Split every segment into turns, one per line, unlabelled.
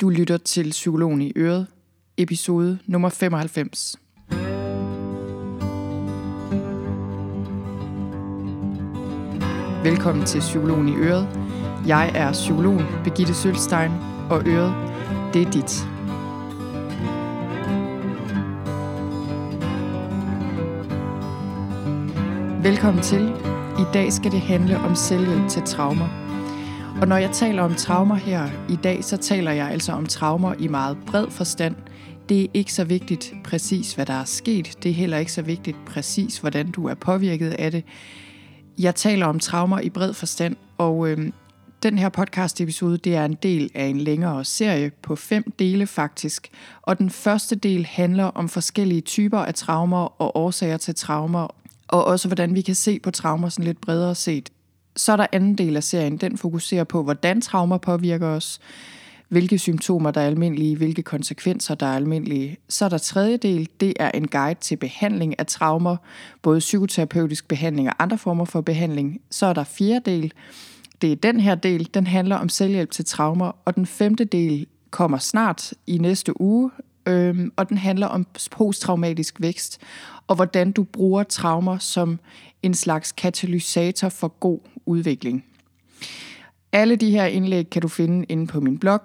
Du lytter til Psykologen i Øret, episode nummer 95. Velkommen til Psykologen i Øret. Jeg er psykologen Begitte Sølstein, og Øret, det er dit. Velkommen til. I dag skal det handle om selvhjælp til traumer. Og når jeg taler om traumer her i dag, så taler jeg altså om traumer i meget bred forstand. Det er ikke så vigtigt præcis, hvad der er sket. Det er heller ikke så vigtigt præcis, hvordan du er påvirket af det. Jeg taler om traumer i bred forstand, og øh, den her podcast episode, det er en del af en længere serie på fem dele faktisk. Og den første del handler om forskellige typer af traumer og årsager til traumer, og også hvordan vi kan se på traumer sådan lidt bredere set. Så er der anden del af serien, den fokuserer på, hvordan traumer påvirker os, hvilke symptomer der er almindelige, hvilke konsekvenser der er almindelige. Så er der tredje del, det er en guide til behandling af traumer, både psykoterapeutisk behandling og andre former for behandling. Så er der fjerde del, det er den her del, den handler om selvhjælp til traumer, og den femte del kommer snart i næste uge, øhm, og den handler om posttraumatisk vækst, og hvordan du bruger traumer som en slags katalysator for god udvikling. Alle de her indlæg kan du finde inde på min blog,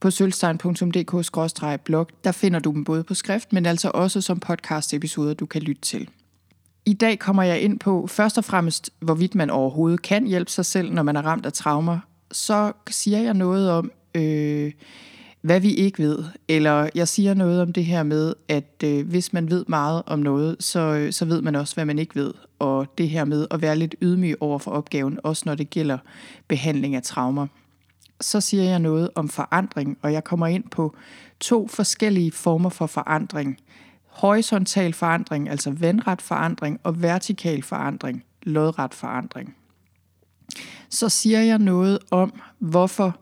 på sølvstein.dk-blog. Der finder du dem både på skrift, men altså også som podcast-episoder, du kan lytte til. I dag kommer jeg ind på først og fremmest, hvorvidt man overhovedet kan hjælpe sig selv, når man er ramt af traumer. Så siger jeg noget om, øh, hvad vi ikke ved. Eller jeg siger noget om det her med, at øh, hvis man ved meget om noget, så, øh, så ved man også, hvad man ikke ved. Og det her med at være lidt ydmyg over for opgaven, også når det gælder behandling af traumer. Så siger jeg noget om forandring, og jeg kommer ind på to forskellige former for forandring. Horisontal forandring, altså vandret forandring, og vertikal forandring, lodret forandring. Så siger jeg noget om, hvorfor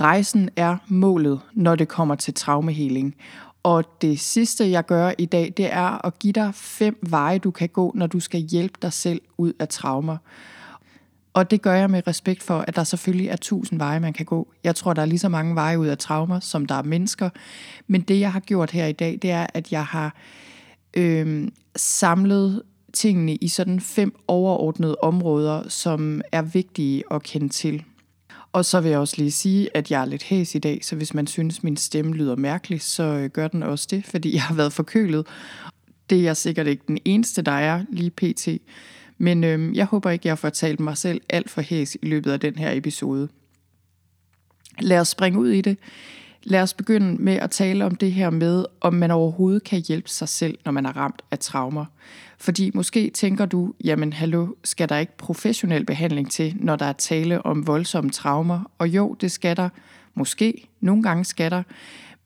Rejsen er målet, når det kommer til traumeheling. Og det sidste, jeg gør i dag, det er at give dig fem veje, du kan gå, når du skal hjælpe dig selv ud af traumer. Og det gør jeg med respekt for, at der selvfølgelig er tusind veje, man kan gå. Jeg tror, der er lige så mange veje ud af traumer, som der er mennesker. Men det, jeg har gjort her i dag, det er, at jeg har øh, samlet tingene i sådan fem overordnede områder, som er vigtige at kende til. Og så vil jeg også lige sige, at jeg er lidt hæs i dag, så hvis man synes, min stemme lyder mærkelig, så øh, gør den også det, fordi jeg har været forkølet. Det er jeg sikkert ikke den eneste, der er lige pt. Men øhm, jeg håber ikke, jeg får talt mig selv alt for hæs i løbet af den her episode. Lad os springe ud i det. Lad os begynde med at tale om det her med, om man overhovedet kan hjælpe sig selv, når man er ramt af traumer. Fordi måske tænker du, jamen hallo, skal der ikke professionel behandling til, når der er tale om voldsomme traumer? Og jo, det skal der. Måske. Nogle gange skal der.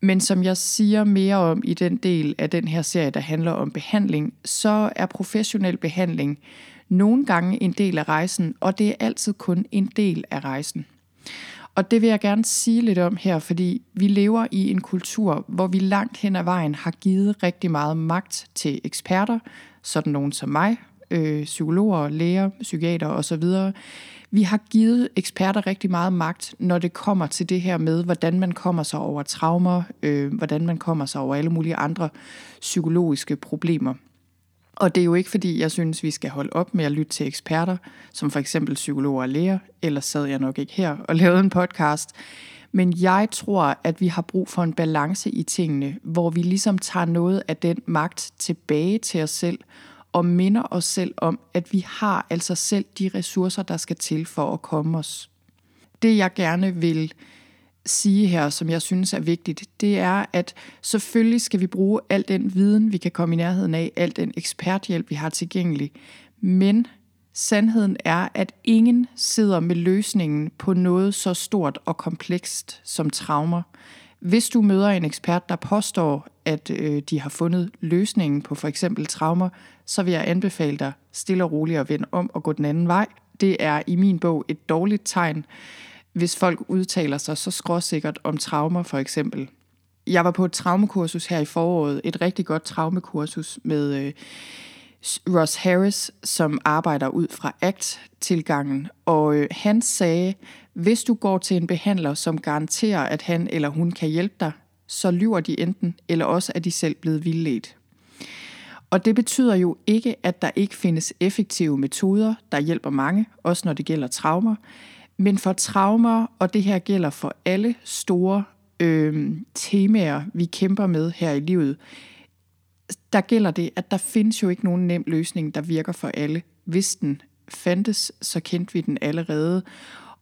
Men som jeg siger mere om i den del af den her serie, der handler om behandling, så er professionel behandling nogle gange en del af rejsen, og det er altid kun en del af rejsen. Og det vil jeg gerne sige lidt om her, fordi vi lever i en kultur, hvor vi langt hen ad vejen har givet rigtig meget magt til eksperter, sådan nogen som mig, øh, psykologer, læger, psykiater osv. Vi har givet eksperter rigtig meget magt, når det kommer til det her med, hvordan man kommer sig over traumer, øh, hvordan man kommer sig over alle mulige andre psykologiske problemer. Og det er jo ikke fordi, jeg synes, vi skal holde op med at lytte til eksperter, som for eksempel psykologer og læger, ellers sad jeg nok ikke her og lavede en podcast. Men jeg tror, at vi har brug for en balance i tingene, hvor vi ligesom tager noget af den magt tilbage til os selv, og minder os selv om, at vi har altså selv de ressourcer, der skal til for at komme os. Det jeg gerne vil sige her, som jeg synes er vigtigt, det er, at selvfølgelig skal vi bruge al den viden, vi kan komme i nærheden af, al den eksperthjælp, vi har tilgængelig. Men sandheden er, at ingen sidder med løsningen på noget så stort og komplekst som traumer. Hvis du møder en ekspert, der påstår, at øh, de har fundet løsningen på for eksempel traumer, så vil jeg anbefale dig stille og roligt at vende om og gå den anden vej. Det er i min bog et dårligt tegn hvis folk udtaler sig så skråsikkert om traumer for eksempel. Jeg var på et traumekursus her i foråret, et rigtig godt traumekursus med øh, Ross Harris, som arbejder ud fra ACT-tilgangen, og øh, han sagde, Hvis du går til en behandler, som garanterer, at han eller hun kan hjælpe dig, så lyver de enten, eller også er de selv blevet vildledt. Og det betyder jo ikke, at der ikke findes effektive metoder, der hjælper mange, også når det gælder traumer. Men for traumer, og det her gælder for alle store øh, temaer, vi kæmper med her i livet, der gælder det, at der findes jo ikke nogen nem løsning, der virker for alle. Hvis den fandtes, så kendte vi den allerede.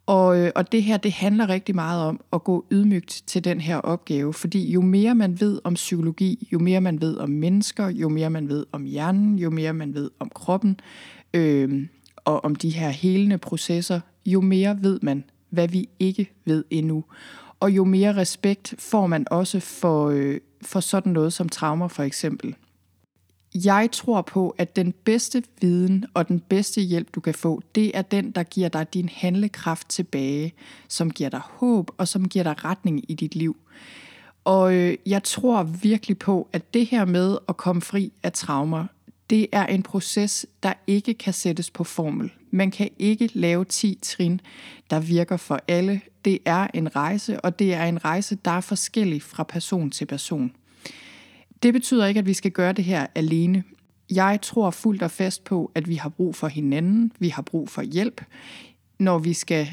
Og, øh, og det her, det handler rigtig meget om at gå ydmygt til den her opgave, fordi jo mere man ved om psykologi, jo mere man ved om mennesker, jo mere man ved om hjernen, jo mere man ved om kroppen, øh, og om de her helende processer, jo mere ved man, hvad vi ikke ved endnu. Og jo mere respekt får man også for, øh, for sådan noget som traumer for eksempel. Jeg tror på, at den bedste viden og den bedste hjælp, du kan få, det er den, der giver dig din handlekraft tilbage, som giver dig håb og som giver dig retning i dit liv. Og øh, jeg tror virkelig på, at det her med at komme fri af traumer, det er en proces, der ikke kan sættes på formel. Man kan ikke lave 10 trin, der virker for alle. Det er en rejse, og det er en rejse, der er forskellig fra person til person. Det betyder ikke, at vi skal gøre det her alene. Jeg tror fuldt og fast på, at vi har brug for hinanden, vi har brug for hjælp, når vi skal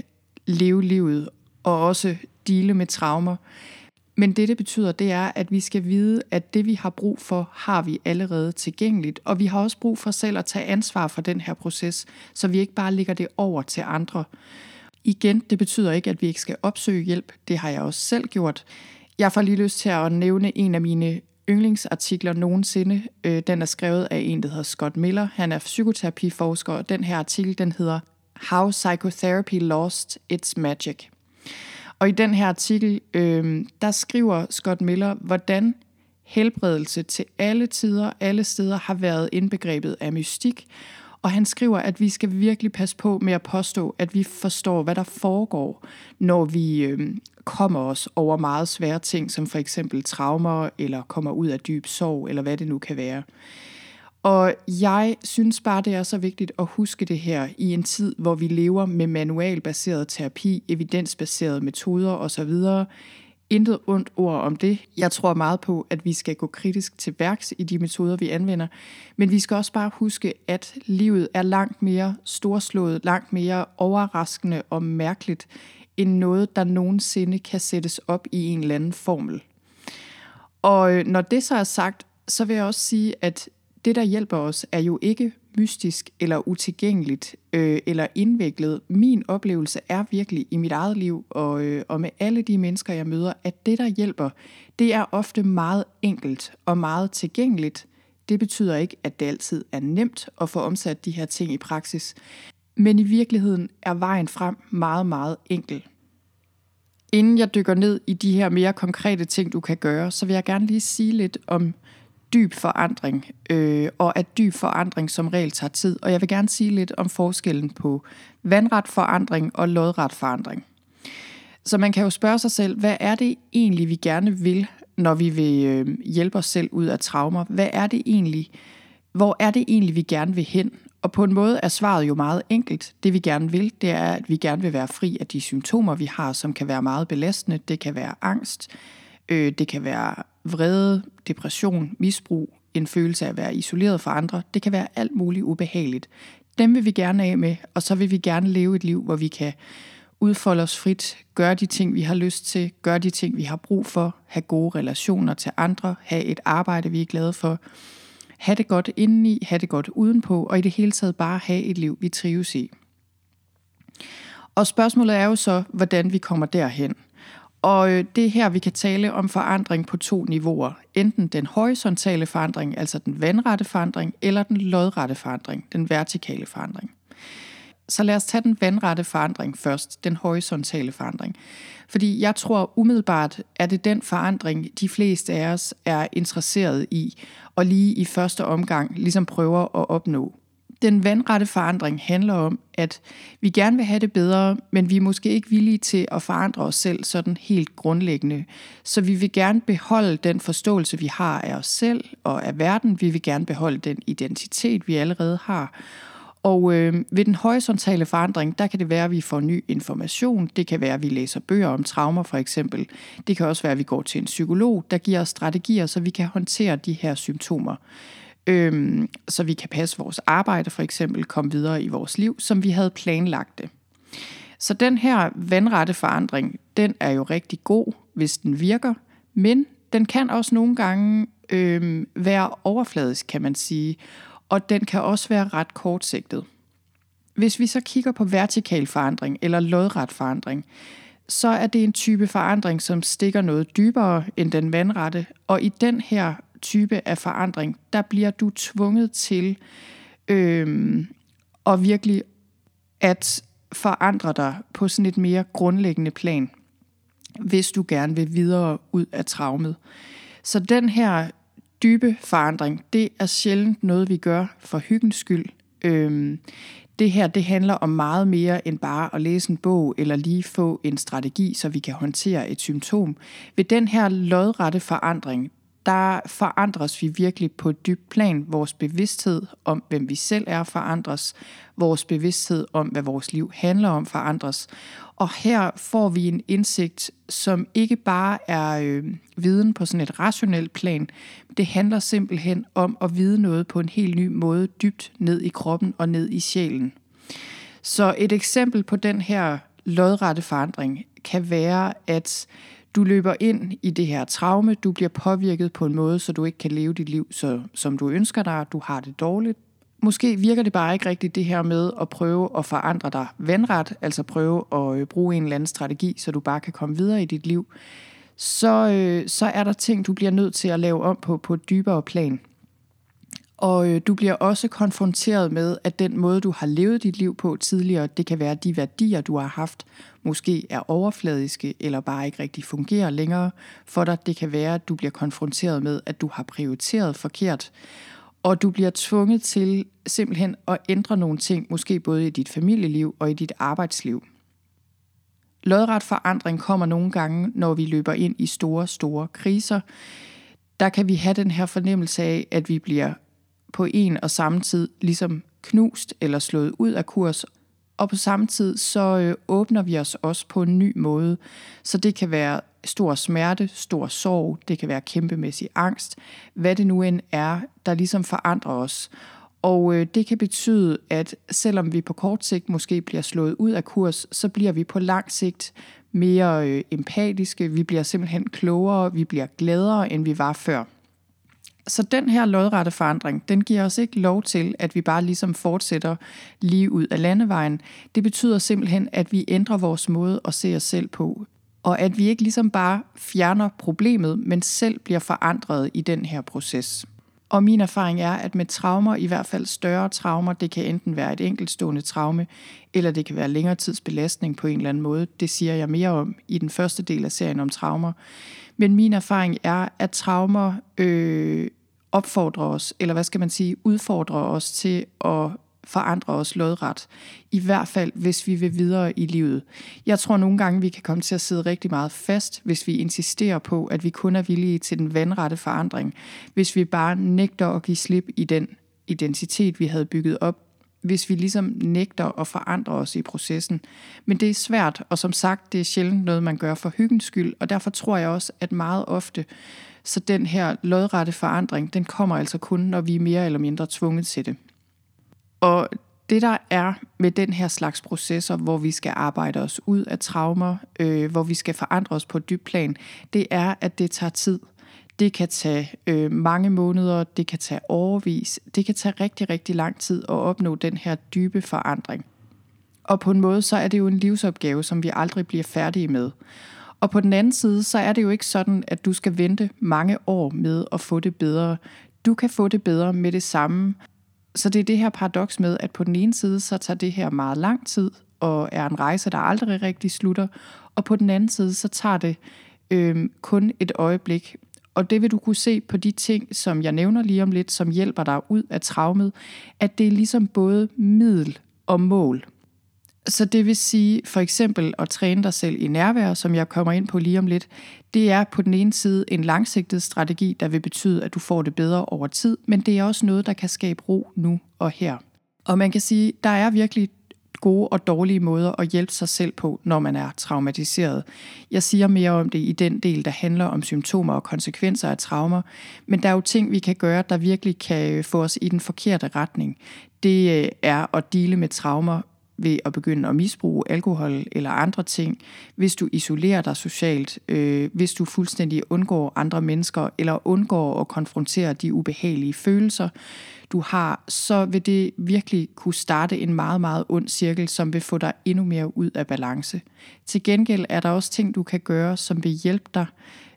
leve livet og også dele med traumer. Men det, det betyder, det er, at vi skal vide, at det, vi har brug for, har vi allerede tilgængeligt. Og vi har også brug for selv at tage ansvar for den her proces, så vi ikke bare lægger det over til andre. Igen, det betyder ikke, at vi ikke skal opsøge hjælp. Det har jeg også selv gjort. Jeg får lige lyst til at nævne en af mine yndlingsartikler nogensinde. Øh, den er skrevet af en, der hedder Scott Miller. Han er psykoterapiforsker, og den her artikel, den hedder How Psychotherapy Lost Its Magic. Og i den her artikel, øh, der skriver Scott Miller, hvordan helbredelse til alle tider, alle steder har været indbegrebet af mystik. Og han skriver, at vi skal virkelig passe på med at påstå, at vi forstår, hvad der foregår, når vi øh, kommer os over meget svære ting, som for eksempel traumer, eller kommer ud af dyb sorg, eller hvad det nu kan være. Og jeg synes bare, det er så vigtigt at huske det her i en tid, hvor vi lever med manualbaseret terapi, evidensbaserede metoder osv. Intet ondt ord om det. Jeg tror meget på, at vi skal gå kritisk til værks i de metoder, vi anvender. Men vi skal også bare huske, at livet er langt mere storslået, langt mere overraskende og mærkeligt, end noget, der nogensinde kan sættes op i en eller anden formel. Og øh, når det så er sagt, så vil jeg også sige, at det, der hjælper os, er jo ikke mystisk eller utilgængeligt øh, eller indviklet. Min oplevelse er virkelig i mit eget liv og, øh, og med alle de mennesker, jeg møder, at det, der hjælper, det er ofte meget enkelt og meget tilgængeligt. Det betyder ikke, at det altid er nemt at få omsat de her ting i praksis. Men i virkeligheden er vejen frem meget, meget enkel. Inden jeg dykker ned i de her mere konkrete ting, du kan gøre, så vil jeg gerne lige sige lidt om dyb forandring, øh, og at dyb forandring som regel tager tid. Og jeg vil gerne sige lidt om forskellen på vandret forandring og lodret forandring. Så man kan jo spørge sig selv, hvad er det egentlig, vi gerne vil, når vi vil øh, hjælpe os selv ud af traumer? Hvad er det egentlig, hvor er det egentlig, vi gerne vil hen? Og på en måde er svaret jo meget enkelt. Det vi gerne vil, det er, at vi gerne vil være fri af de symptomer, vi har, som kan være meget belastende. Det kan være angst, øh, det kan være vrede, depression, misbrug, en følelse af at være isoleret fra andre. Det kan være alt muligt ubehageligt. Dem vil vi gerne af med, og så vil vi gerne leve et liv, hvor vi kan udfolde os frit, gøre de ting, vi har lyst til, gøre de ting, vi har brug for, have gode relationer til andre, have et arbejde, vi er glade for, have det godt indeni, have det godt udenpå, og i det hele taget bare have et liv, vi trives i. Og spørgsmålet er jo så, hvordan vi kommer derhen. Og øh, det er her, vi kan tale om forandring på to niveauer. Enten den horisontale forandring, altså den vandrette forandring, eller den lodrette forandring, den vertikale forandring. Så lad os tage den vandrette forandring først, den horisontale forandring. Fordi jeg tror umiddelbart, at det er den forandring, de fleste af os er interesseret i, og lige i første omgang ligesom prøver at opnå. Den vandrette forandring handler om, at vi gerne vil have det bedre, men vi er måske ikke villige til at forandre os selv sådan helt grundlæggende. Så vi vil gerne beholde den forståelse, vi har af os selv og af verden. Vi vil gerne beholde den identitet, vi allerede har. Og øh, ved den horisontale forandring, der kan det være, at vi får ny information. Det kan være, at vi læser bøger om traumer for eksempel. Det kan også være, at vi går til en psykolog, der giver os strategier, så vi kan håndtere de her symptomer. Øhm, så vi kan passe vores arbejde for eksempel, komme videre i vores liv, som vi havde planlagt det. Så den her vandrette forandring, den er jo rigtig god, hvis den virker, men den kan også nogle gange øhm, være overfladisk, kan man sige, og den kan også være ret kortsigtet. Hvis vi så kigger på vertikal forandring eller lodret forandring, så er det en type forandring, som stikker noget dybere end den vandrette, og i den her type af forandring, der bliver du tvunget til øh, at virkelig at forandre dig på sådan et mere grundlæggende plan, hvis du gerne vil videre ud af traumet. Så den her dybe forandring, det er sjældent noget, vi gør for hyggens skyld. Øhm, det her, det handler om meget mere end bare at læse en bog eller lige få en strategi, så vi kan håndtere et symptom. Ved den her lodrette forandring, der forandres vi virkelig på et dybt plan. Vores bevidsthed om, hvem vi selv er, forandres. Vores bevidsthed om, hvad vores liv handler om, forandres. Og her får vi en indsigt, som ikke bare er øh, viden på sådan et rationelt plan. Det handler simpelthen om at vide noget på en helt ny måde, dybt ned i kroppen og ned i sjælen. Så et eksempel på den her lodrette forandring kan være, at du løber ind i det her traume, du bliver påvirket på en måde, så du ikke kan leve dit liv, så, som du ønsker dig, du har det dårligt. Måske virker det bare ikke rigtigt det her med at prøve at forandre dig vandret, altså prøve at øh, bruge en eller anden strategi, så du bare kan komme videre i dit liv. Så, øh, så er der ting, du bliver nødt til at lave om på på et dybere plan. Og øh, du bliver også konfronteret med, at den måde, du har levet dit liv på tidligere, det kan være, at de værdier, du har haft, måske er overfladiske eller bare ikke rigtig fungerer længere for dig. Det kan være, at du bliver konfronteret med, at du har prioriteret forkert, og du bliver tvunget til simpelthen at ændre nogle ting, måske både i dit familieliv og i dit arbejdsliv. Lodret forandring kommer nogle gange, når vi løber ind i store, store kriser. Der kan vi have den her fornemmelse af, at vi bliver på en og samme tid ligesom knust eller slået ud af kurs, og på samme tid så øh, åbner vi os også på en ny måde. Så det kan være stor smerte, stor sorg, det kan være kæmpemæssig angst, hvad det nu end er, der ligesom forandrer os. Og øh, det kan betyde, at selvom vi på kort sigt måske bliver slået ud af kurs, så bliver vi på lang sigt mere øh, empatiske, vi bliver simpelthen klogere, vi bliver gladere, end vi var før. Så den her lodrette forandring, den giver os ikke lov til, at vi bare ligesom fortsætter lige ud af landevejen. Det betyder simpelthen, at vi ændrer vores måde at se os selv på. Og at vi ikke ligesom bare fjerner problemet, men selv bliver forandret i den her proces. Og min erfaring er, at med traumer, i hvert fald større traumer, det kan enten være et enkeltstående traume, eller det kan være længere tids belastning på en eller anden måde. Det siger jeg mere om i den første del af serien om traumer. Men min erfaring er, at traumer øh, opfordrer os, eller hvad skal man sige, udfordrer os til at forandre os lodret. I hvert fald, hvis vi vil videre i livet. Jeg tror nogle gange, vi kan komme til at sidde rigtig meget fast, hvis vi insisterer på, at vi kun er villige til den vandrette forandring. Hvis vi bare nægter at give slip i den identitet, vi havde bygget op hvis vi ligesom nægter at forandre os i processen. Men det er svært, og som sagt, det er sjældent noget, man gør for hyggens skyld, og derfor tror jeg også, at meget ofte, så den her lodrette forandring, den kommer altså kun, når vi er mere eller mindre tvunget til det. Og det der er med den her slags processer, hvor vi skal arbejde os ud af traumer, øh, hvor vi skal forandre os på et dybt plan, det er, at det tager tid – det kan tage øh, mange måneder, det kan tage overvis, det kan tage rigtig, rigtig lang tid at opnå den her dybe forandring. Og på en måde, så er det jo en livsopgave, som vi aldrig bliver færdige med. Og på den anden side, så er det jo ikke sådan, at du skal vente mange år med at få det bedre. Du kan få det bedre med det samme. Så det er det her paradoks med, at på den ene side, så tager det her meget lang tid, og er en rejse, der aldrig rigtig slutter. Og på den anden side, så tager det øh, kun et øjeblik, og det vil du kunne se på de ting, som jeg nævner lige om lidt, som hjælper dig ud af traumet, at det er ligesom både middel og mål. Så det vil sige for eksempel at træne dig selv i nærvær, som jeg kommer ind på lige om lidt, det er på den ene side en langsigtet strategi, der vil betyde, at du får det bedre over tid, men det er også noget, der kan skabe ro nu og her. Og man kan sige, der er virkelig gode og dårlige måder at hjælpe sig selv på, når man er traumatiseret. Jeg siger mere om det i den del, der handler om symptomer og konsekvenser af traumer, men der er jo ting, vi kan gøre, der virkelig kan få os i den forkerte retning. Det øh, er at dele med traumer ved at begynde at misbruge alkohol eller andre ting, hvis du isolerer dig socialt, øh, hvis du fuldstændig undgår andre mennesker eller undgår at konfrontere de ubehagelige følelser, du har, så vil det virkelig kunne starte en meget, meget ond cirkel, som vil få dig endnu mere ud af balance. Til gengæld er der også ting, du kan gøre, som vil hjælpe dig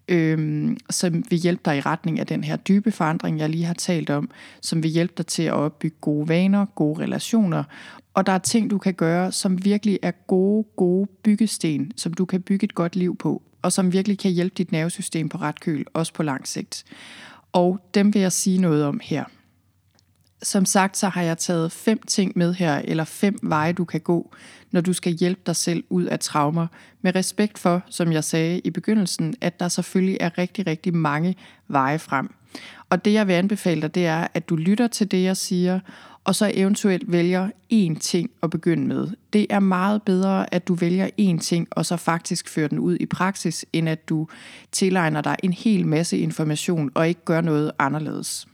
øhm, som vil hjælpe dig i retning af den her dybe forandring, jeg lige har talt om, som vil hjælpe dig til at opbygge gode vaner, gode relationer. Og der er ting, du kan gøre, som virkelig er gode, gode byggesten, som du kan bygge et godt liv på, og som virkelig kan hjælpe dit nervesystem på ret køl, også på lang sigt. Og dem vil jeg sige noget om her. Som sagt, så har jeg taget fem ting med her, eller fem veje, du kan gå, når du skal hjælpe dig selv ud af traumer. Med respekt for, som jeg sagde i begyndelsen, at der selvfølgelig er rigtig, rigtig mange veje frem. Og det, jeg vil anbefale dig, det er, at du lytter til det, jeg siger, og så eventuelt vælger én ting at begynde med. Det er meget bedre, at du vælger én ting, og så faktisk fører den ud i praksis, end at du tilegner dig en hel masse information og ikke gør noget anderledes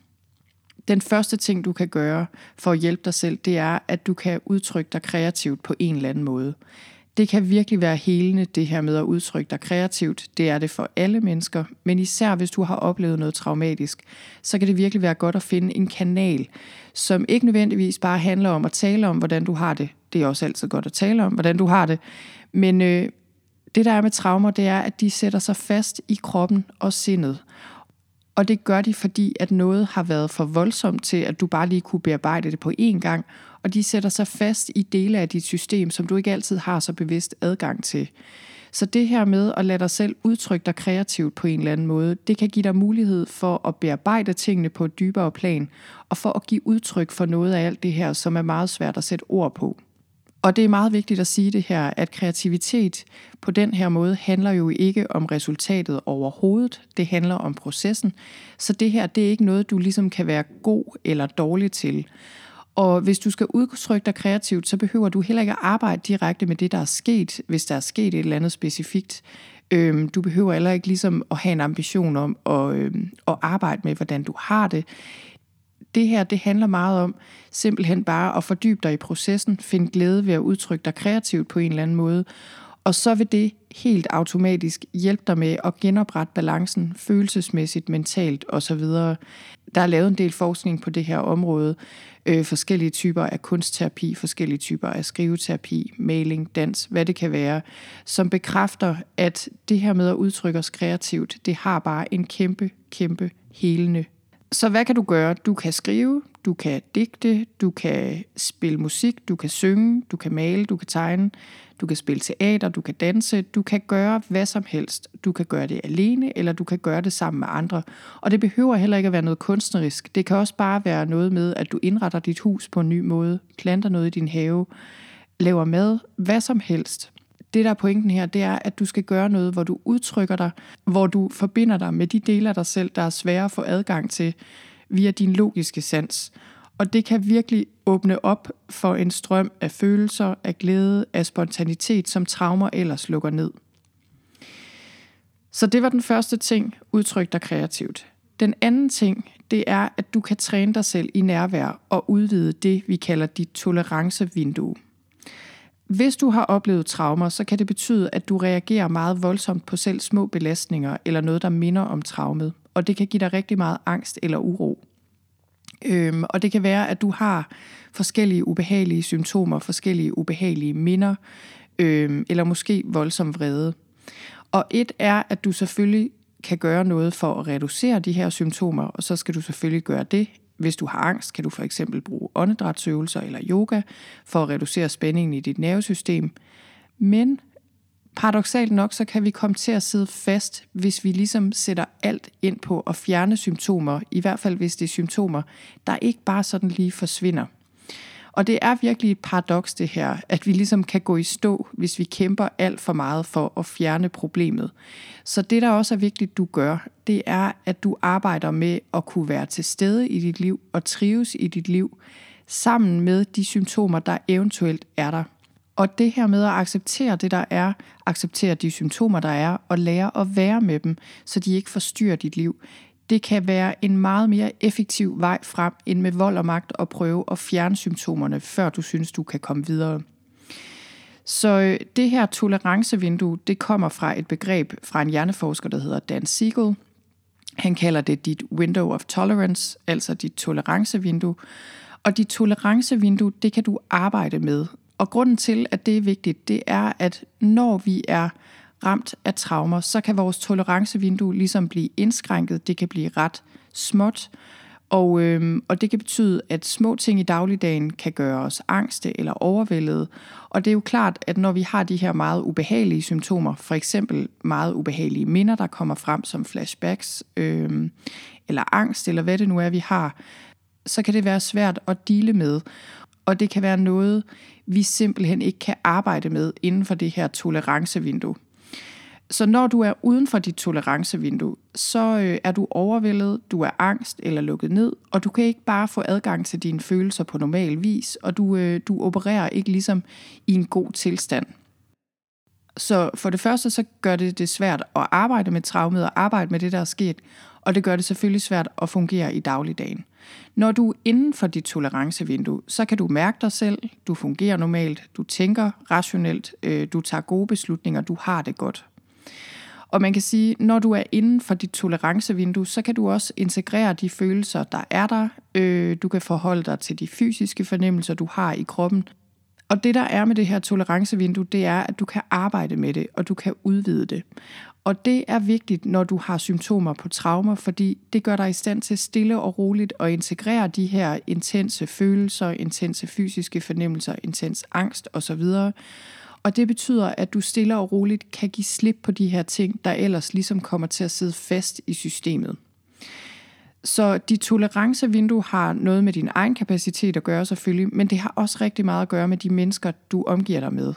den første ting, du kan gøre for at hjælpe dig selv, det er, at du kan udtrykke dig kreativt på en eller anden måde. Det kan virkelig være helende, det her med at udtrykke dig kreativt. Det er det for alle mennesker, men især hvis du har oplevet noget traumatisk, så kan det virkelig være godt at finde en kanal, som ikke nødvendigvis bare handler om at tale om, hvordan du har det. Det er også altid godt at tale om, hvordan du har det. Men øh, det der er med traumer, det er, at de sætter sig fast i kroppen og sindet. Og det gør de, fordi at noget har været for voldsomt til, at du bare lige kunne bearbejde det på én gang, og de sætter sig fast i dele af dit system, som du ikke altid har så bevidst adgang til. Så det her med at lade dig selv udtrykke dig kreativt på en eller anden måde, det kan give dig mulighed for at bearbejde tingene på et dybere plan, og for at give udtryk for noget af alt det her, som er meget svært at sætte ord på. Og det er meget vigtigt at sige det her, at kreativitet på den her måde handler jo ikke om resultatet overhovedet, det handler om processen. Så det her, det er ikke noget, du ligesom kan være god eller dårlig til. Og hvis du skal udtrykke dig kreativt, så behøver du heller ikke at arbejde direkte med det, der er sket, hvis der er sket et eller andet specifikt. Øhm, du behøver heller ikke ligesom at have en ambition om at, øhm, at arbejde med, hvordan du har det det her, det handler meget om simpelthen bare at fordybe dig i processen, finde glæde ved at udtrykke dig kreativt på en eller anden måde, og så vil det helt automatisk hjælpe dig med at genoprette balancen følelsesmæssigt, mentalt osv. Der er lavet en del forskning på det her område. Øh, forskellige typer af kunstterapi, forskellige typer af skriveterapi, maling, dans, hvad det kan være, som bekræfter, at det her med at udtrykke os kreativt, det har bare en kæmpe, kæmpe helende så hvad kan du gøre? Du kan skrive, du kan digte, du kan spille musik, du kan synge, du kan male, du kan tegne, du kan spille teater, du kan danse, du kan gøre hvad som helst. Du kan gøre det alene, eller du kan gøre det sammen med andre. Og det behøver heller ikke at være noget kunstnerisk. Det kan også bare være noget med, at du indretter dit hus på en ny måde, planter noget i din have, laver mad, hvad som helst det, der er pointen her, det er, at du skal gøre noget, hvor du udtrykker dig, hvor du forbinder dig med de dele af dig selv, der er svære at få adgang til via din logiske sans. Og det kan virkelig åbne op for en strøm af følelser, af glæde, af spontanitet, som traumer ellers lukker ned. Så det var den første ting, udtryk dig kreativt. Den anden ting, det er, at du kan træne dig selv i nærvær og udvide det, vi kalder dit tolerancevindue. Hvis du har oplevet traumer, så kan det betyde, at du reagerer meget voldsomt på selv små belastninger eller noget, der minder om traumet. Og det kan give dig rigtig meget angst eller uro. Øhm, og det kan være, at du har forskellige ubehagelige symptomer, forskellige ubehagelige minder, øhm, eller måske voldsom vrede. Og et er, at du selvfølgelig kan gøre noget for at reducere de her symptomer, og så skal du selvfølgelig gøre det hvis du har angst, kan du for eksempel bruge åndedrætsøvelser eller yoga for at reducere spændingen i dit nervesystem. Men paradoxalt nok, så kan vi komme til at sidde fast, hvis vi ligesom sætter alt ind på at fjerne symptomer, i hvert fald hvis det er symptomer, der ikke bare sådan lige forsvinder. Og det er virkelig et paradoks det her, at vi ligesom kan gå i stå, hvis vi kæmper alt for meget for at fjerne problemet. Så det, der også er vigtigt, du gør, det er, at du arbejder med at kunne være til stede i dit liv og trives i dit liv, sammen med de symptomer, der eventuelt er der. Og det her med at acceptere det, der er, acceptere de symptomer, der er, og lære at være med dem, så de ikke forstyrrer dit liv, det kan være en meget mere effektiv vej frem, end med vold og magt at prøve at fjerne symptomerne, før du synes, du kan komme videre. Så øh, det her tolerancevindue, det kommer fra et begreb fra en hjerneforsker, der hedder Dan Siegel. Han kalder det dit window of tolerance, altså dit tolerancevindue. Og dit tolerancevindue, det kan du arbejde med. Og grunden til, at det er vigtigt, det er, at når vi er ramt af traumer, så kan vores tolerancevindue ligesom blive indskrænket. Det kan blive ret småt, og, øhm, og det kan betyde, at små ting i dagligdagen kan gøre os angste eller overvældede. Og det er jo klart, at når vi har de her meget ubehagelige symptomer, for eksempel meget ubehagelige minder, der kommer frem som flashbacks, øhm, eller angst, eller hvad det nu er, vi har, så kan det være svært at dele med. Og det kan være noget, vi simpelthen ikke kan arbejde med inden for det her tolerancevindue. Så når du er uden for dit tolerancevindue, så øh, er du overvældet, du er angst eller lukket ned, og du kan ikke bare få adgang til dine følelser på normal vis, og du, øh, du opererer ikke ligesom i en god tilstand. Så for det første, så gør det det svært at arbejde med traumet og arbejde med det, der er sket, og det gør det selvfølgelig svært at fungere i dagligdagen. Når du er inden for dit tolerancevindue, så kan du mærke dig selv, du fungerer normalt, du tænker rationelt, øh, du tager gode beslutninger, du har det godt. Og man kan sige, når du er inden for dit tolerancevindue, så kan du også integrere de følelser, der er der. Øh, du kan forholde dig til de fysiske fornemmelser, du har i kroppen. Og det, der er med det her tolerancevindue, det er, at du kan arbejde med det, og du kan udvide det. Og det er vigtigt, når du har symptomer på traumer, fordi det gør dig i stand til stille og roligt at integrere de her intense følelser, intense fysiske fornemmelser, intens angst osv., og det betyder, at du stille og roligt kan give slip på de her ting, der ellers ligesom kommer til at sidde fast i systemet. Så dit tolerancevindue har noget med din egen kapacitet at gøre selvfølgelig, men det har også rigtig meget at gøre med de mennesker, du omgiver dig med.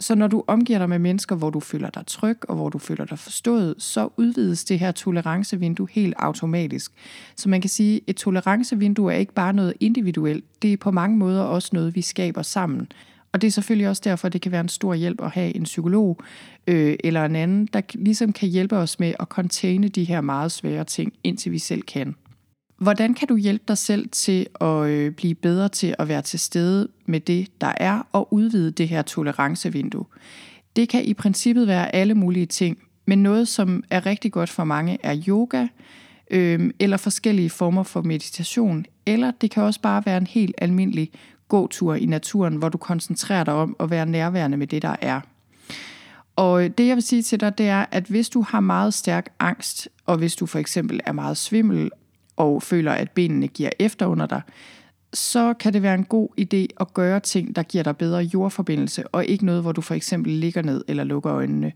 Så når du omgiver dig med mennesker, hvor du føler dig tryg og hvor du føler dig forstået, så udvides det her tolerancevindue helt automatisk. Så man kan sige, at et tolerancevindue er ikke bare noget individuelt, det er på mange måder også noget, vi skaber sammen. Og det er selvfølgelig også derfor, det kan være en stor hjælp at have en psykolog øh, eller en anden, der ligesom kan hjælpe os med at containe de her meget svære ting, indtil vi selv kan. Hvordan kan du hjælpe dig selv til at øh, blive bedre til at være til stede med det, der er, og udvide det her tolerancevindue? Det kan i princippet være alle mulige ting, men noget, som er rigtig godt for mange, er yoga, øh, eller forskellige former for meditation, eller det kan også bare være en helt almindelig gåtur i naturen, hvor du koncentrerer dig om at være nærværende med det, der er. Og det jeg vil sige til dig, det er, at hvis du har meget stærk angst, og hvis du for eksempel er meget svimmel og føler, at benene giver efter under dig, så kan det være en god idé at gøre ting, der giver dig bedre jordforbindelse, og ikke noget, hvor du for eksempel ligger ned eller lukker øjnene.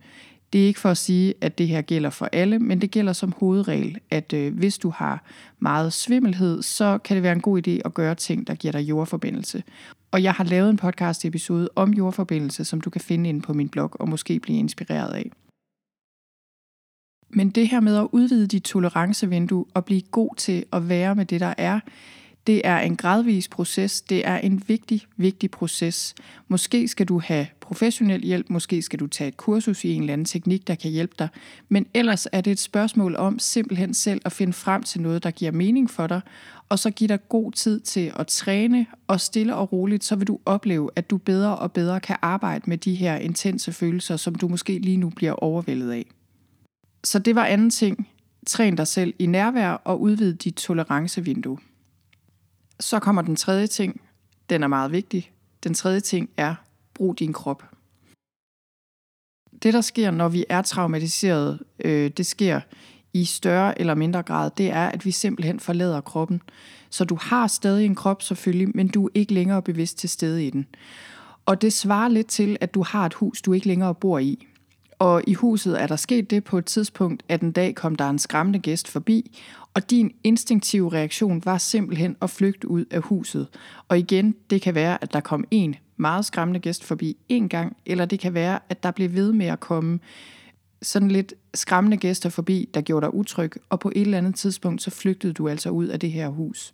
Det er ikke for at sige, at det her gælder for alle, men det gælder som hovedregel, at øh, hvis du har meget svimmelhed, så kan det være en god idé at gøre ting, der giver dig jordforbindelse. Og jeg har lavet en podcast episode om jordforbindelse, som du kan finde inde på min blog og måske blive inspireret af. Men det her med at udvide dit tolerancevindue og blive god til at være med det, der er, det er en gradvis proces. Det er en vigtig, vigtig proces. Måske skal du have professionel hjælp, måske skal du tage et kursus i en eller anden teknik, der kan hjælpe dig. Men ellers er det et spørgsmål om simpelthen selv at finde frem til noget, der giver mening for dig, og så give dig god tid til at træne, og stille og roligt, så vil du opleve, at du bedre og bedre kan arbejde med de her intense følelser, som du måske lige nu bliver overvældet af. Så det var anden ting. Træn dig selv i nærvær og udvid dit tolerancevindue. Så kommer den tredje ting. Den er meget vigtig. Den tredje ting er, brug din krop. Det, der sker, når vi er traumatiseret, øh, det sker i større eller mindre grad, det er, at vi simpelthen forlader kroppen. Så du har stadig en krop selvfølgelig, men du er ikke længere bevidst til stede i den. Og det svarer lidt til, at du har et hus, du ikke længere bor i. Og i huset er der sket det på et tidspunkt, at en dag kom der en skræmmende gæst forbi, og din instinktive reaktion var simpelthen at flygte ud af huset. Og igen, det kan være, at der kom en meget skræmmende gæst forbi en gang, eller det kan være, at der blev ved med at komme sådan lidt skræmmende gæster forbi, der gjorde dig utryg, og på et eller andet tidspunkt, så flygtede du altså ud af det her hus.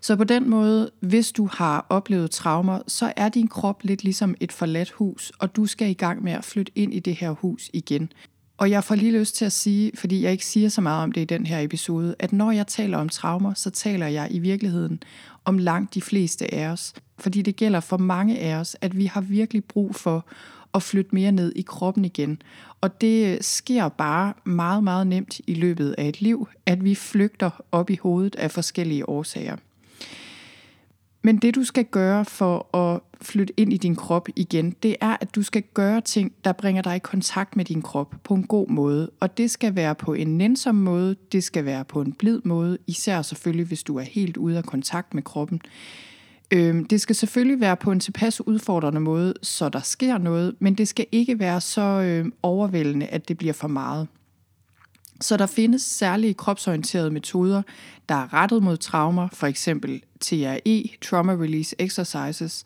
Så på den måde, hvis du har oplevet traumer, så er din krop lidt ligesom et forladt hus, og du skal i gang med at flytte ind i det her hus igen. Og jeg får lige lyst til at sige, fordi jeg ikke siger så meget om det i den her episode, at når jeg taler om traumer, så taler jeg i virkeligheden om langt de fleste af os. Fordi det gælder for mange af os, at vi har virkelig brug for at flytte mere ned i kroppen igen. Og det sker bare meget, meget nemt i løbet af et liv, at vi flygter op i hovedet af forskellige årsager. Men det du skal gøre for at flytte ind i din krop igen, det er, at du skal gøre ting, der bringer dig i kontakt med din krop på en god måde. Og det skal være på en nænsom måde, det skal være på en blid måde, især selvfølgelig, hvis du er helt ude af kontakt med kroppen. Øhm, det skal selvfølgelig være på en tilpas udfordrende måde, så der sker noget, men det skal ikke være så øh, overvældende, at det bliver for meget. Så der findes særlige kropsorienterede metoder, der er rettet mod traumer, for eksempel TRE, Trauma Release Exercises.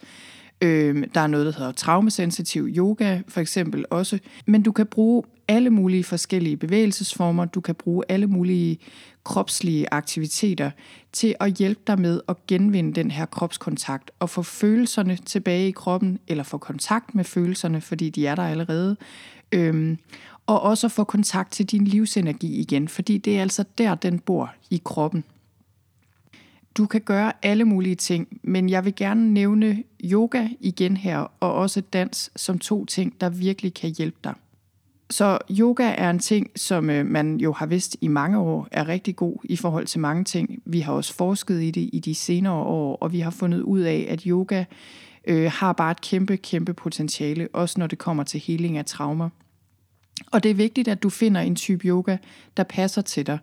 Øhm, der er noget, der hedder traumasensitiv yoga, for eksempel også. Men du kan bruge alle mulige forskellige bevægelsesformer, du kan bruge alle mulige kropslige aktiviteter til at hjælpe dig med at genvinde den her kropskontakt og få følelserne tilbage i kroppen, eller få kontakt med følelserne, fordi de er der allerede. Øhm, og også få kontakt til din livsenergi igen, fordi det er altså der, den bor i kroppen. Du kan gøre alle mulige ting, men jeg vil gerne nævne yoga igen her, og også dans som to ting, der virkelig kan hjælpe dig. Så yoga er en ting, som øh, man jo har vidst i mange år er rigtig god i forhold til mange ting. Vi har også forsket i det i de senere år, og vi har fundet ud af, at yoga øh, har bare et kæmpe, kæmpe potentiale, også når det kommer til heling af traumer. Og det er vigtigt, at du finder en type yoga, der passer til dig.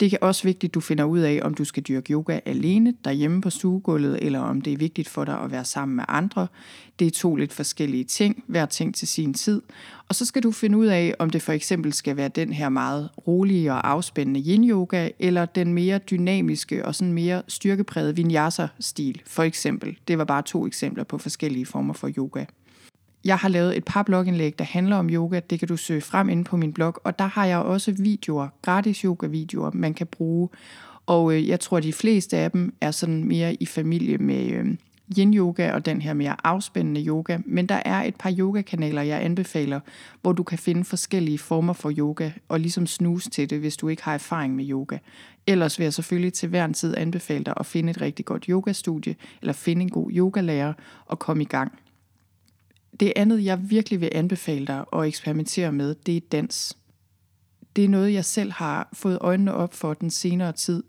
Det er også vigtigt, at du finder ud af, om du skal dyrke yoga alene derhjemme på stuegulvet, eller om det er vigtigt for dig at være sammen med andre. Det er to lidt forskellige ting, hver ting til sin tid. Og så skal du finde ud af, om det for eksempel skal være den her meget rolige og afspændende yin-yoga, eller den mere dynamiske og sådan mere styrkepræget vinyasa-stil, for eksempel. Det var bare to eksempler på forskellige former for yoga. Jeg har lavet et par blogindlæg, der handler om yoga. Det kan du søge frem inde på min blog. Og der har jeg også videoer, gratis yoga-videoer, man kan bruge. Og øh, jeg tror, at de fleste af dem er sådan mere i familie med øh, yin-yoga og den her mere afspændende yoga. Men der er et par yogakanaler, jeg anbefaler, hvor du kan finde forskellige former for yoga og ligesom snuse til det, hvis du ikke har erfaring med yoga. Ellers vil jeg selvfølgelig til hver en tid anbefale dig at finde et rigtig godt yogastudie, eller finde en god yogalærer og komme i gang. Det andet, jeg virkelig vil anbefale dig at eksperimentere med, det er dans. Det er noget, jeg selv har fået øjnene op for den senere tid.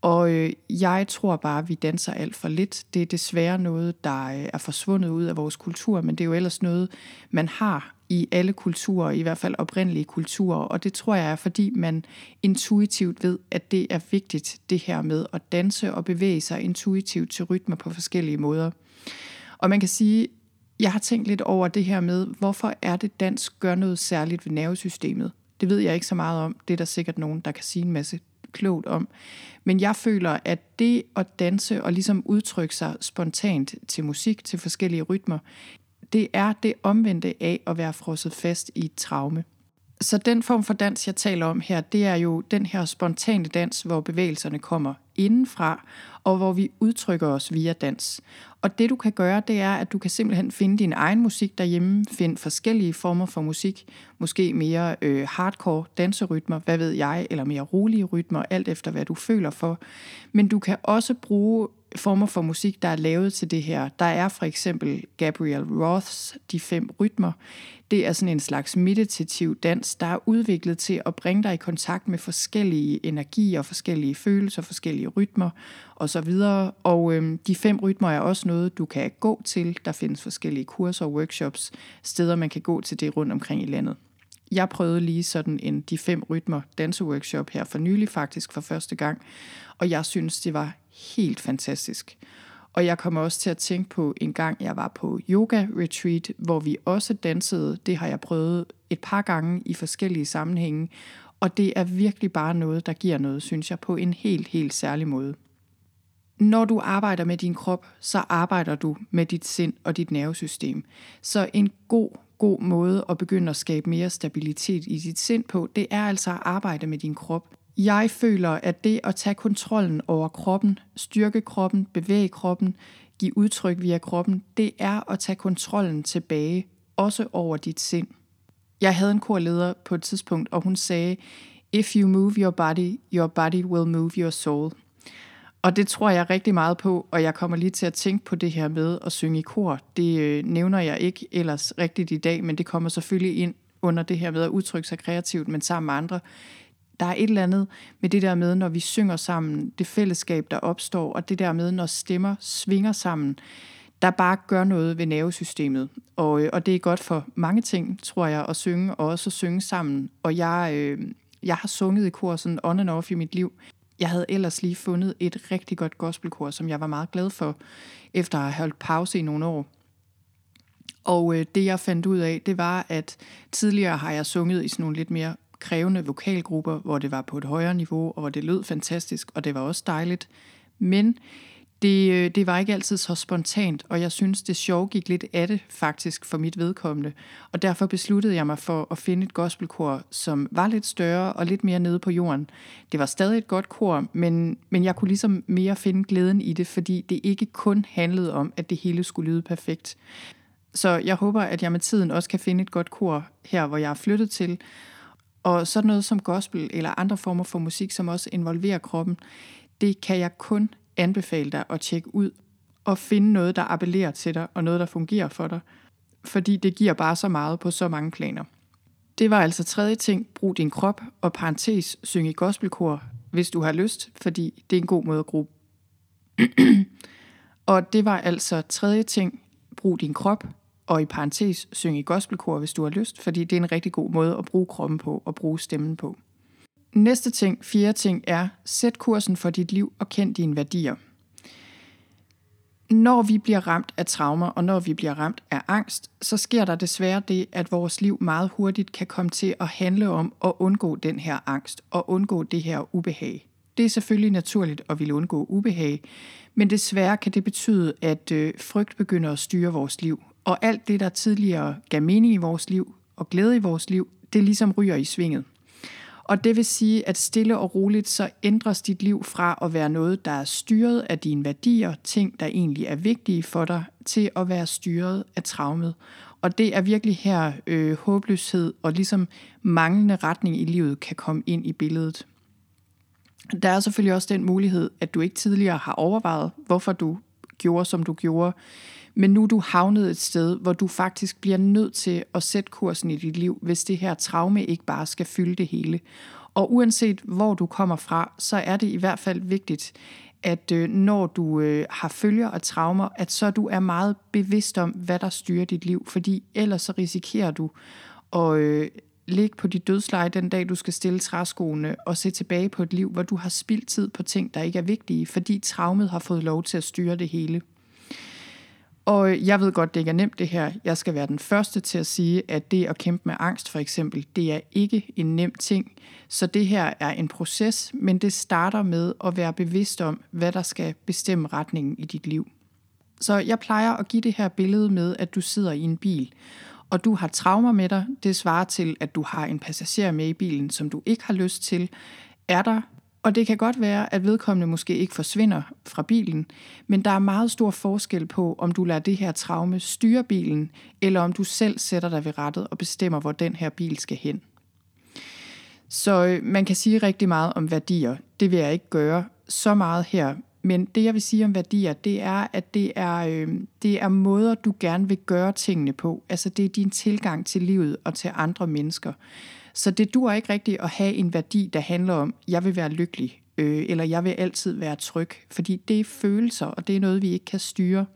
Og øh, jeg tror bare, at vi danser alt for lidt. Det er desværre noget, der øh, er forsvundet ud af vores kultur, men det er jo ellers noget, man har i alle kulturer, i hvert fald oprindelige kulturer. Og det tror jeg er, fordi man intuitivt ved, at det er vigtigt, det her med at danse og bevæge sig intuitivt til rytmer på forskellige måder. Og man kan sige, jeg har tænkt lidt over det her med, hvorfor er det dansk gør noget særligt ved nervesystemet? Det ved jeg ikke så meget om. Det er der sikkert nogen, der kan sige en masse klogt om. Men jeg føler, at det at danse og ligesom udtrykke sig spontant til musik, til forskellige rytmer, det er det omvendte af at være frosset fast i et traume. Så den form for dans, jeg taler om her, det er jo den her spontane dans, hvor bevægelserne kommer indenfra, og hvor vi udtrykker os via dans. Og det du kan gøre, det er, at du kan simpelthen finde din egen musik derhjemme, finde forskellige former for musik, måske mere øh, hardcore danserytmer, hvad ved jeg, eller mere rolige rytmer, alt efter hvad du føler for. Men du kan også bruge former for musik, der er lavet til det her. Der er for eksempel Gabriel Roths De Fem Rytmer. Det er sådan en slags meditativ dans, der er udviklet til at bringe dig i kontakt med forskellige energier, forskellige følelser, forskellige rytmer osv. Og øhm, de fem rytmer er også noget, du kan gå til. Der findes forskellige kurser og workshops, steder man kan gå til det rundt omkring i landet. Jeg prøvede lige sådan en de fem rytmer danseworkshop her for nylig faktisk for første gang, og jeg synes, det var helt fantastisk. Og jeg kommer også til at tænke på en gang, jeg var på yoga retreat, hvor vi også dansede. Det har jeg prøvet et par gange i forskellige sammenhænge. Og det er virkelig bare noget, der giver noget, synes jeg, på en helt, helt særlig måde. Når du arbejder med din krop, så arbejder du med dit sind og dit nervesystem. Så en god, god måde at begynde at skabe mere stabilitet i dit sind på, det er altså at arbejde med din krop. Jeg føler, at det at tage kontrollen over kroppen, styrke kroppen, bevæge kroppen, give udtryk via kroppen, det er at tage kontrollen tilbage, også over dit sind. Jeg havde en korleder på et tidspunkt, og hun sagde, If you move your body, your body will move your soul. Og det tror jeg rigtig meget på, og jeg kommer lige til at tænke på det her med at synge i kor. Det øh, nævner jeg ikke ellers rigtigt i dag, men det kommer selvfølgelig ind under det her med at udtrykke sig kreativt, men sammen med andre. Der er et eller andet med det der med, når vi synger sammen, det fællesskab, der opstår, og det der med, når stemmer svinger sammen, der bare gør noget ved nervesystemet. Og, øh, og det er godt for mange ting, tror jeg, at synge, og også at synge sammen. Og jeg, øh, jeg har sunget i kor sådan on and off i mit liv. Jeg havde ellers lige fundet et rigtig godt gospelkor, som jeg var meget glad for, efter at have holdt pause i nogle år. Og øh, det jeg fandt ud af, det var, at tidligere har jeg sunget i sådan nogle lidt mere krævende vokalgrupper, hvor det var på et højere niveau, og hvor det lød fantastisk, og det var også dejligt. Men det, øh, det var ikke altid så spontant, og jeg synes, det sjov gik lidt af det faktisk for mit vedkommende. Og derfor besluttede jeg mig for at finde et gospelkor, som var lidt større og lidt mere nede på jorden. Det var stadig et godt kor, men, men jeg kunne ligesom mere finde glæden i det, fordi det ikke kun handlede om, at det hele skulle lyde perfekt. Så jeg håber, at jeg med tiden også kan finde et godt kor her, hvor jeg er flyttet til. Og sådan noget som gospel eller andre former for musik, som også involverer kroppen, det kan jeg kun anbefale dig at tjekke ud og finde noget, der appellerer til dig, og noget, der fungerer for dig. Fordi det giver bare så meget på så mange planer. Det var altså tredje ting, brug din krop, og parentes, syng i gospelkor, hvis du har lyst, fordi det er en god måde at gruppe. og det var altså tredje ting, brug din krop, og i parentes, syng i gospelkor, hvis du har lyst, fordi det er en rigtig god måde at bruge kroppen på og bruge stemmen på. Næste ting, fjerde ting, er sæt kursen for dit liv og kend dine værdier. Når vi bliver ramt af traumer, og når vi bliver ramt af angst, så sker der desværre det, at vores liv meget hurtigt kan komme til at handle om at undgå den her angst og undgå det her ubehag. Det er selvfølgelig naturligt at ville undgå ubehag, men desværre kan det betyde, at øh, frygt begynder at styre vores liv. Og alt det, der tidligere gav mening i vores liv og glæde i vores liv, det ligesom ryger i svinget. Og det vil sige, at stille og roligt så ændres dit liv fra at være noget, der er styret af dine værdier, ting, der egentlig er vigtige for dig, til at være styret af traumet. Og det er virkelig her øh, håbløshed og ligesom manglende retning i livet kan komme ind i billedet. Der er selvfølgelig også den mulighed, at du ikke tidligere har overvejet, hvorfor du gjorde, som du gjorde. Men nu er du havnet et sted, hvor du faktisk bliver nødt til at sætte kursen i dit liv, hvis det her traume ikke bare skal fylde det hele. Og uanset hvor du kommer fra, så er det i hvert fald vigtigt, at øh, når du øh, har følger og traumer, at så du er meget bevidst om, hvad der styrer dit liv, fordi ellers så risikerer du at øh, ligge på dit dødsleje den dag, du skal stille træskoene og se tilbage på et liv, hvor du har spildt tid på ting, der ikke er vigtige, fordi traumet har fået lov til at styre det hele. Og jeg ved godt, det ikke er nemt det her. Jeg skal være den første til at sige, at det at kæmpe med angst for eksempel, det er ikke en nem ting. Så det her er en proces, men det starter med at være bevidst om, hvad der skal bestemme retningen i dit liv. Så jeg plejer at give det her billede med, at du sidder i en bil, og du har traumer med dig. Det svarer til, at du har en passager med i bilen, som du ikke har lyst til. Er der og det kan godt være, at vedkommende måske ikke forsvinder fra bilen, men der er meget stor forskel på, om du lader det her traume styre bilen, eller om du selv sætter dig ved rettet og bestemmer, hvor den her bil skal hen. Så øh, man kan sige rigtig meget om værdier. Det vil jeg ikke gøre så meget her. Men det jeg vil sige om værdier, det er, at det er, øh, det er måder, du gerne vil gøre tingene på. Altså det er din tilgang til livet og til andre mennesker. Så det dur ikke rigtigt at have en værdi, der handler om, jeg vil være lykkelig, øh, eller jeg vil altid være tryg. Fordi det er følelser, og det er noget, vi ikke kan styre.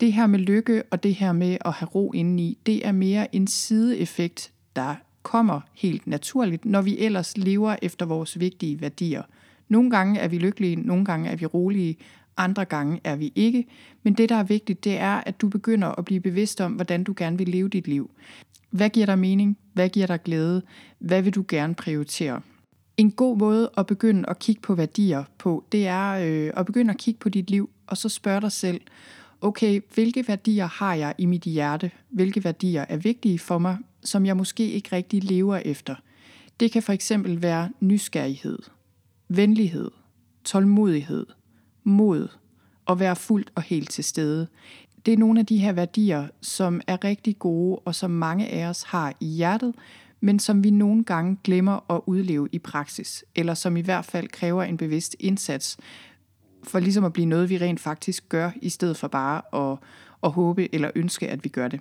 Det her med lykke og det her med at have ro indeni, det er mere en sideeffekt, der kommer helt naturligt, når vi ellers lever efter vores vigtige værdier. Nogle gange er vi lykkelige, nogle gange er vi rolige, andre gange er vi ikke. Men det, der er vigtigt, det er, at du begynder at blive bevidst om, hvordan du gerne vil leve dit liv. Hvad giver dig mening? Hvad giver dig glæde? Hvad vil du gerne prioritere? En god måde at begynde at kigge på værdier på, det er øh, at begynde at kigge på dit liv, og så spørge dig selv, okay, hvilke værdier har jeg i mit hjerte? Hvilke værdier er vigtige for mig, som jeg måske ikke rigtig lever efter? Det kan for eksempel være nysgerrighed, venlighed, tålmodighed, mod og være fuldt og helt til stede. Det er nogle af de her værdier, som er rigtig gode og som mange af os har i hjertet, men som vi nogle gange glemmer at udleve i praksis, eller som i hvert fald kræver en bevidst indsats, for ligesom at blive noget, vi rent faktisk gør, i stedet for bare at, at håbe eller ønske, at vi gør det.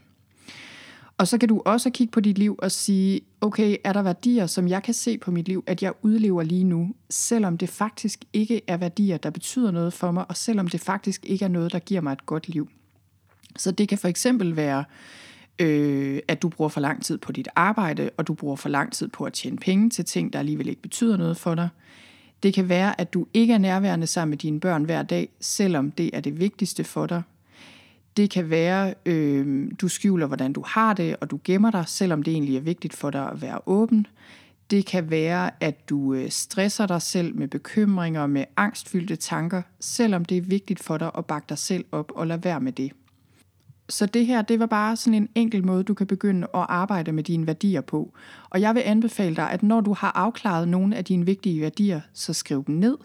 Og så kan du også kigge på dit liv og sige, okay, er der værdier, som jeg kan se på mit liv, at jeg udlever lige nu, selvom det faktisk ikke er værdier, der betyder noget for mig, og selvom det faktisk ikke er noget, der giver mig et godt liv. Så det kan for eksempel være, øh, at du bruger for lang tid på dit arbejde, og du bruger for lang tid på at tjene penge til ting, der alligevel ikke betyder noget for dig. Det kan være, at du ikke er nærværende sammen med dine børn hver dag, selvom det er det vigtigste for dig. Det kan være, øh, du skjuler, hvordan du har det, og du gemmer dig, selvom det egentlig er vigtigt for dig at være åben. Det kan være, at du øh, stresser dig selv med bekymringer, med angstfyldte tanker, selvom det er vigtigt for dig at bakke dig selv op og lade være med det. Så det her, det var bare sådan en enkel måde, du kan begynde at arbejde med dine værdier på. Og jeg vil anbefale dig, at når du har afklaret nogle af dine vigtige værdier, så skriv dem ned.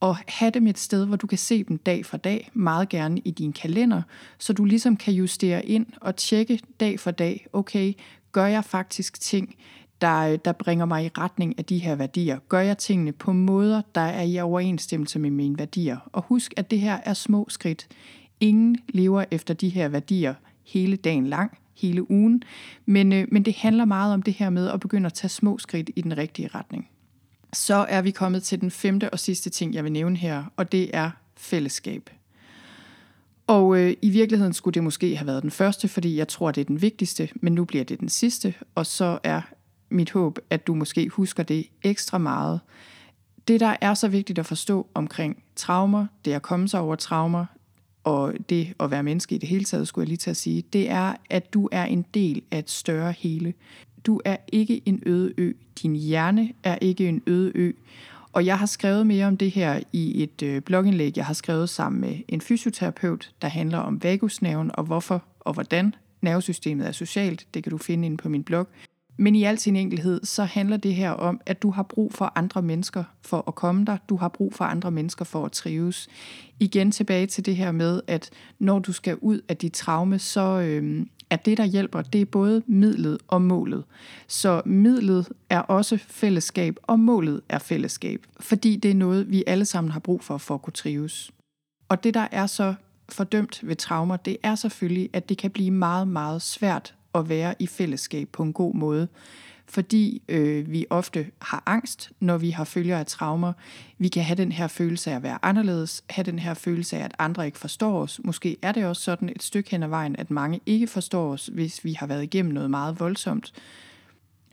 Og have dem et sted, hvor du kan se dem dag for dag, meget gerne i din kalender, så du ligesom kan justere ind og tjekke dag for dag, okay, gør jeg faktisk ting, der, der bringer mig i retning af de her værdier? Gør jeg tingene på måder, der er i overensstemmelse med mine værdier? Og husk, at det her er små skridt. Ingen lever efter de her værdier hele dagen lang, hele ugen, men, øh, men det handler meget om det her med at begynde at tage små skridt i den rigtige retning. Så er vi kommet til den femte og sidste ting, jeg vil nævne her, og det er fællesskab. Og øh, i virkeligheden skulle det måske have været den første, fordi jeg tror, det er den vigtigste, men nu bliver det den sidste, og så er mit håb, at du måske husker det ekstra meget. Det, der er så vigtigt at forstå omkring traumer, det at komme sig over traumer, og det at være menneske i det hele taget, skulle jeg lige til at sige, det er, at du er en del af et større hele. Du er ikke en øde ø. Din hjerne er ikke en øde ø. Og jeg har skrevet mere om det her i et øh, blogindlæg, jeg har skrevet sammen med en fysioterapeut, der handler om vagusnerven og hvorfor og hvordan nervesystemet er socialt. Det kan du finde inde på min blog. Men i al sin enkelhed, så handler det her om, at du har brug for andre mennesker for at komme der. Du har brug for andre mennesker for at trives. Igen tilbage til det her med, at når du skal ud af dit traume, så øh, er det, der hjælper, det er både midlet og målet. Så midlet er også fællesskab, og målet er fællesskab. Fordi det er noget, vi alle sammen har brug for, for at kunne trives. Og det, der er så fordømt ved traumer, det er selvfølgelig, at det kan blive meget, meget svært at være i fællesskab på en god måde. Fordi øh, vi ofte har angst, når vi har følger af traumer. Vi kan have den her følelse af at være anderledes, have den her følelse af, at andre ikke forstår os. Måske er det også sådan et stykke hen ad vejen, at mange ikke forstår os, hvis vi har været igennem noget meget voldsomt.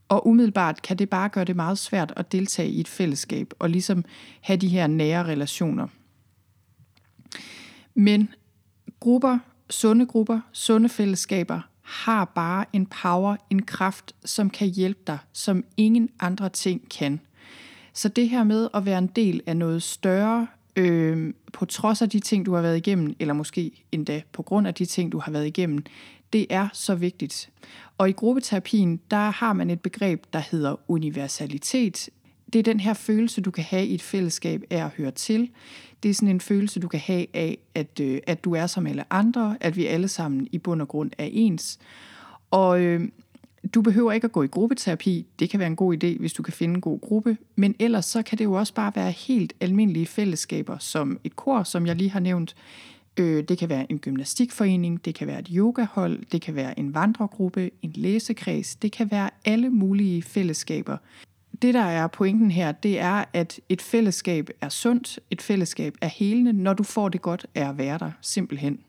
Og umiddelbart kan det bare gøre det meget svært at deltage i et fællesskab og ligesom have de her nære relationer. Men grupper, sunde grupper, sunde fællesskaber har bare en power, en kraft, som kan hjælpe dig, som ingen andre ting kan. Så det her med at være en del af noget større, øh, på trods af de ting, du har været igennem, eller måske endda på grund af de ting, du har været igennem, det er så vigtigt. Og i gruppeterapien, der har man et begreb, der hedder universalitet. Det er den her følelse, du kan have i et fællesskab af at høre til. Det er sådan en følelse, du kan have af, at, øh, at du er som alle andre, at vi alle sammen i bund og grund er ens. Og øh, du behøver ikke at gå i gruppeterapi. Det kan være en god idé, hvis du kan finde en god gruppe. Men ellers så kan det jo også bare være helt almindelige fællesskaber, som et kor, som jeg lige har nævnt. Øh, det kan være en gymnastikforening, det kan være et yogahold, det kan være en vandregruppe, en læsekreds. Det kan være alle mulige fællesskaber det, der er pointen her, det er, at et fællesskab er sundt, et fællesskab er helende, når du får det godt af at være der, simpelthen.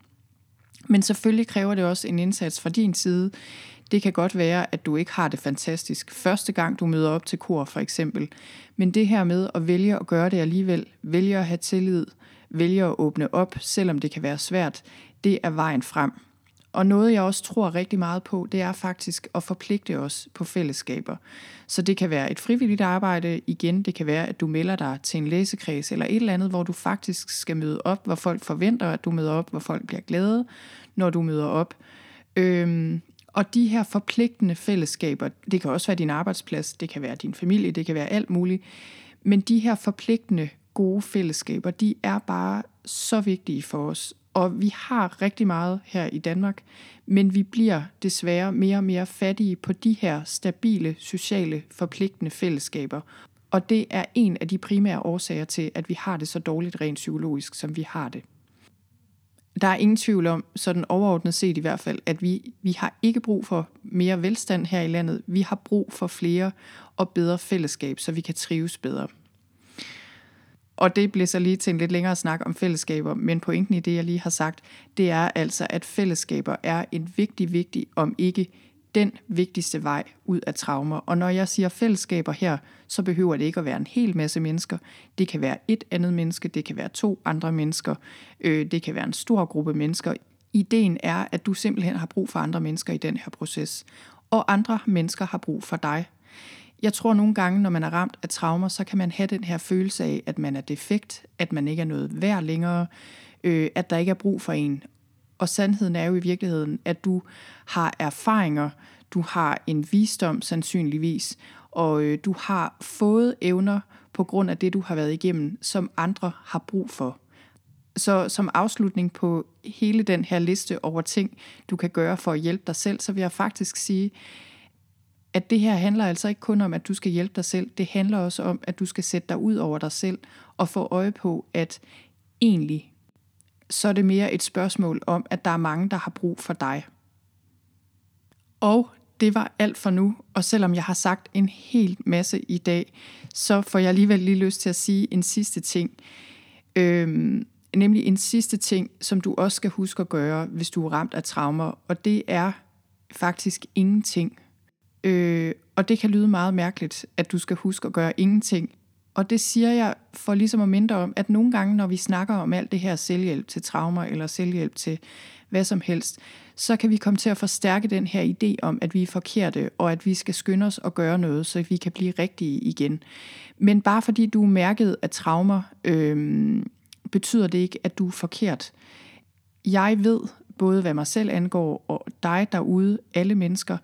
Men selvfølgelig kræver det også en indsats fra din side. Det kan godt være, at du ikke har det fantastisk første gang, du møder op til kor, for eksempel. Men det her med at vælge at gøre det alligevel, vælge at have tillid, vælge at åbne op, selvom det kan være svært, det er vejen frem. Og noget, jeg også tror rigtig meget på, det er faktisk at forpligte os på fællesskaber. Så det kan være et frivilligt arbejde. Igen, det kan være, at du melder dig til en læsekreds eller et eller andet, hvor du faktisk skal møde op, hvor folk forventer, at du møder op, hvor folk bliver glade, når du møder op. Øhm, Og de her forpligtende fællesskaber, det kan også være din arbejdsplads, det kan være din familie, det kan være alt muligt, men de her forpligtende gode fællesskaber, de er bare så vigtige for os. Og vi har rigtig meget her i Danmark, men vi bliver desværre mere og mere fattige på de her stabile, sociale, forpligtende fællesskaber. Og det er en af de primære årsager til, at vi har det så dårligt rent psykologisk, som vi har det. Der er ingen tvivl om, sådan overordnet set i hvert fald, at vi, vi har ikke brug for mere velstand her i landet. Vi har brug for flere og bedre fællesskab, så vi kan trives bedre. Og det bliver så lige til en lidt længere snak om fællesskaber, men pointen i det, jeg lige har sagt, det er altså, at fællesskaber er en vigtig, vigtig, om ikke den vigtigste vej ud af traumer. Og når jeg siger fællesskaber her, så behøver det ikke at være en hel masse mennesker. Det kan være et andet menneske, det kan være to andre mennesker, øh, det kan være en stor gruppe mennesker. Ideen er, at du simpelthen har brug for andre mennesker i den her proces, og andre mennesker har brug for dig. Jeg tror nogle gange, når man er ramt af traumer, så kan man have den her følelse af, at man er defekt, at man ikke er noget værd længere, øh, at der ikke er brug for en. Og sandheden er jo i virkeligheden, at du har erfaringer, du har en visdom sandsynligvis, og øh, du har fået evner på grund af det, du har været igennem, som andre har brug for. Så som afslutning på hele den her liste over ting, du kan gøre for at hjælpe dig selv, så vil jeg faktisk sige, at det her handler altså ikke kun om, at du skal hjælpe dig selv. Det handler også om, at du skal sætte dig ud over dig selv og få øje på, at egentlig så er det mere et spørgsmål om, at der er mange, der har brug for dig. Og det var alt for nu, og selvom jeg har sagt en hel masse i dag, så får jeg alligevel lige lyst til at sige en sidste ting. Øhm, nemlig en sidste ting, som du også skal huske at gøre, hvis du er ramt af traumer, og det er faktisk ingenting. Øh, og det kan lyde meget mærkeligt, at du skal huske at gøre ingenting. Og det siger jeg for ligesom at mindre om, at nogle gange, når vi snakker om alt det her selvhjælp til traumer eller selvhjælp til hvad som helst, så kan vi komme til at forstærke den her idé om, at vi er forkerte, og at vi skal skynde os at gøre noget, så vi kan blive rigtige igen. Men bare fordi du er mærket af traumer, øh, betyder det ikke, at du er forkert. Jeg ved, både hvad mig selv angår og dig derude, alle mennesker,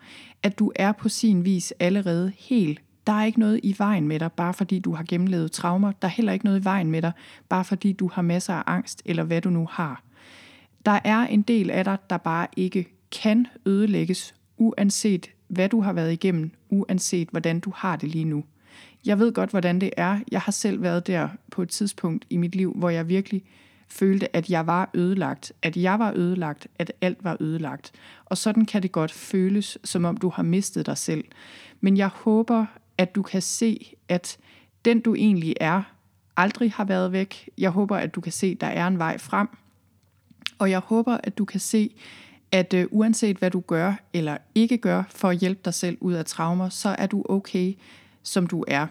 at du er på sin vis allerede helt. Der er ikke noget i vejen med dig, bare fordi du har gennemlevet traumer. Der er heller ikke noget i vejen med dig, bare fordi du har masser af angst, eller hvad du nu har. Der er en del af dig, der bare ikke kan ødelægges, uanset hvad du har været igennem, uanset hvordan du har det lige nu. Jeg ved godt, hvordan det er. Jeg har selv været der på et tidspunkt i mit liv, hvor jeg virkelig følte, at jeg var ødelagt, at jeg var ødelagt, at alt var ødelagt. Og sådan kan det godt føles, som om du har mistet dig selv. Men jeg håber, at du kan se, at den du egentlig er, aldrig har været væk. Jeg håber, at du kan se, at der er en vej frem. Og jeg håber, at du kan se, at øh, uanset hvad du gør eller ikke gør for at hjælpe dig selv ud af traumer, så er du okay, som du er.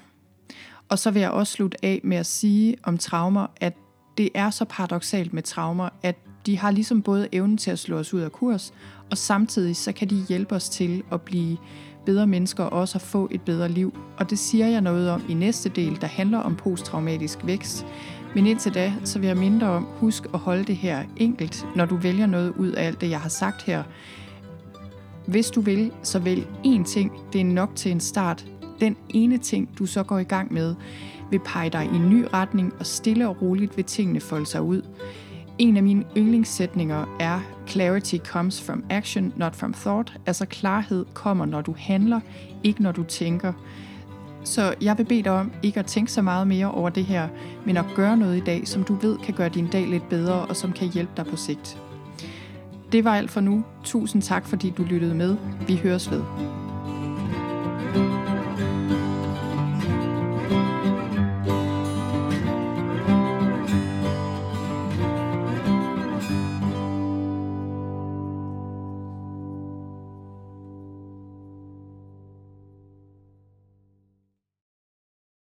Og så vil jeg også slutte af med at sige om traumer, at det er så paradoxalt med traumer, at de har ligesom både evnen til at slå os ud af kurs, og samtidig så kan de hjælpe os til at blive bedre mennesker og også at få et bedre liv. Og det siger jeg noget om i næste del, der handler om posttraumatisk vækst. Men indtil da, så vil jeg mindre om, husk at holde det her enkelt, når du vælger noget ud af alt det, jeg har sagt her. Hvis du vil, så vælg én ting. Det er nok til en start. Den ene ting, du så går i gang med, vil pege dig i en ny retning, og stille og roligt vil tingene folde sig ud. En af mine yndlingssætninger er Clarity comes from action, not from thought. Altså klarhed kommer, når du handler, ikke når du tænker. Så jeg vil bede dig om ikke at tænke så meget mere over det her, men at gøre noget i dag, som du ved kan gøre din dag lidt bedre, og som kan hjælpe dig på sigt. Det var alt for nu. Tusind tak, fordi du lyttede med. Vi høres ved. thank you